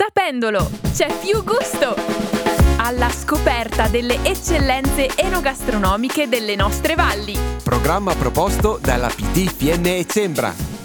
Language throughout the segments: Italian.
Sapendolo, c'è più gusto! Alla scoperta delle eccellenze enogastronomiche delle nostre valli. Programma proposto dalla PT e Sembra.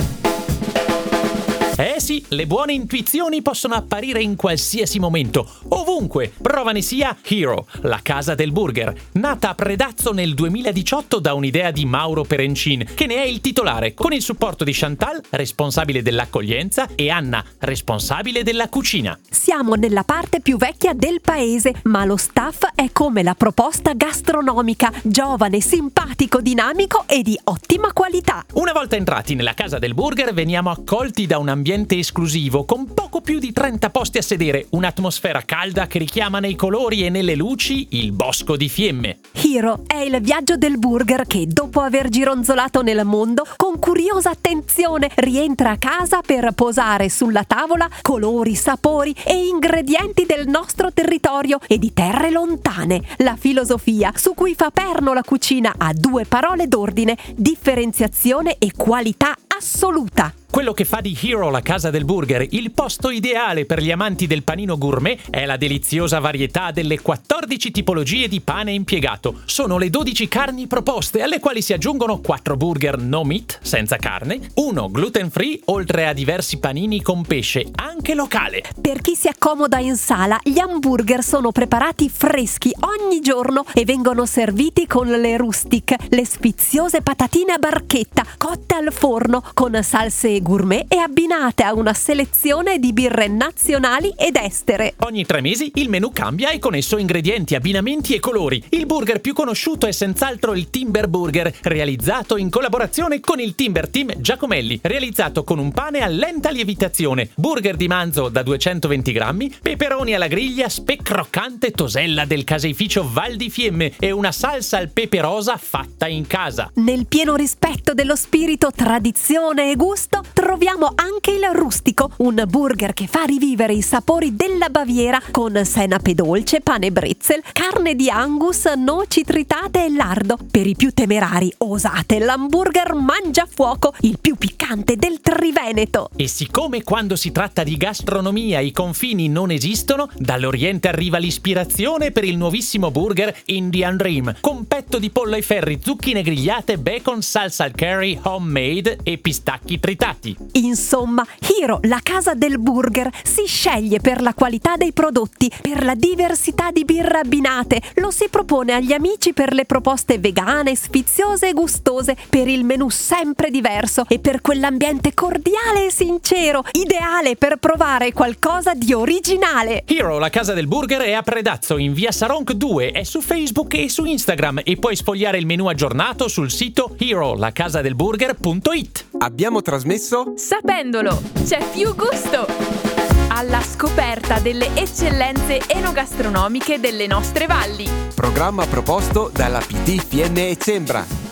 Sì, le buone intuizioni possono apparire in qualsiasi momento, ovunque. Prova ne sia Hero, la casa del burger, nata a Predazzo nel 2018 da un'idea di Mauro Perencin, che ne è il titolare, con il supporto di Chantal, responsabile dell'accoglienza, e Anna, responsabile della cucina. Siamo nella parte più vecchia del paese, ma lo staff è come la proposta gastronomica, giovane, simpatico, dinamico e di ottima qualità. Una volta entrati nella casa del burger veniamo accolti da un ambiente esclusivo con poco più di 30 posti a sedere, un'atmosfera calda che richiama nei colori e nelle luci il bosco di fiemme. Hero è il viaggio del burger che, dopo aver gironzolato nel mondo, con curiosa attenzione rientra a casa per posare sulla tavola colori, sapori e ingredienti del nostro territorio e di terre lontane. La filosofia su cui fa perno la cucina ha due parole d'ordine, differenziazione e qualità assoluta. Quello che fa di Hero la casa del burger il posto ideale per gli amanti del panino gourmet è la deliziosa varietà delle 14 tipologie di pane impiegato. Sono le 12 carni proposte, alle quali si aggiungono 4 burger no meat, senza carne, uno gluten free, oltre a diversi panini con pesce, anche locale. Per chi si accomoda in sala, gli hamburger sono preparati freschi ogni giorno e vengono serviti con le rustic, le sfiziose patatine a barchetta, cotte al forno con salse gourmet e abbinate a una selezione di birre nazionali ed estere. Ogni tre mesi il menù cambia e con esso ingredienti, abbinamenti e colori. Il burger più conosciuto è senz'altro il Timber Burger, realizzato in collaborazione con il Timber Team Giacomelli, realizzato con un pane a lenta lievitazione, burger di manzo da 220 grammi, peperoni alla griglia, speck croccante tosella del caseificio Val di Fiemme e una salsa al pepe rosa fatta in casa. Nel pieno rispetto dello spirito tradizione e gusto, troviamo anche il rustico, un burger che fa rivivere i sapori della Baviera con senape dolce, pane bretzel, carne di angus, noci tritate e lardo. Per i più temerari, osate l'hamburger mangiafuoco, il più piccante del Triveneto. E siccome quando si tratta di gastronomia i confini non esistono, dall'Oriente arriva l'ispirazione per il nuovissimo burger Indian Dream, con petto di pollo ai ferri, zucchine grigliate, bacon, salsa al curry, homemade e pistacchi tritati. Insomma, Hero, la casa del burger, si sceglie per la qualità dei prodotti, per la diversità di birre abbinate, lo si propone agli amici per le proposte vegane, sfiziose e gustose, per il menù sempre diverso e per quell'ambiente cordiale e sincero, ideale per provare qualcosa di originale. Hero, la casa del burger, è a Predazzo in via Saronc 2, è su Facebook e su Instagram e puoi sfogliare il menù aggiornato sul sito heroLacasadelburger.it. Abbiamo trasmesso Sapendolo, c'è più gusto! Alla scoperta delle eccellenze enogastronomiche delle nostre valli. Programma proposto dalla PT Fiemme e Sembra.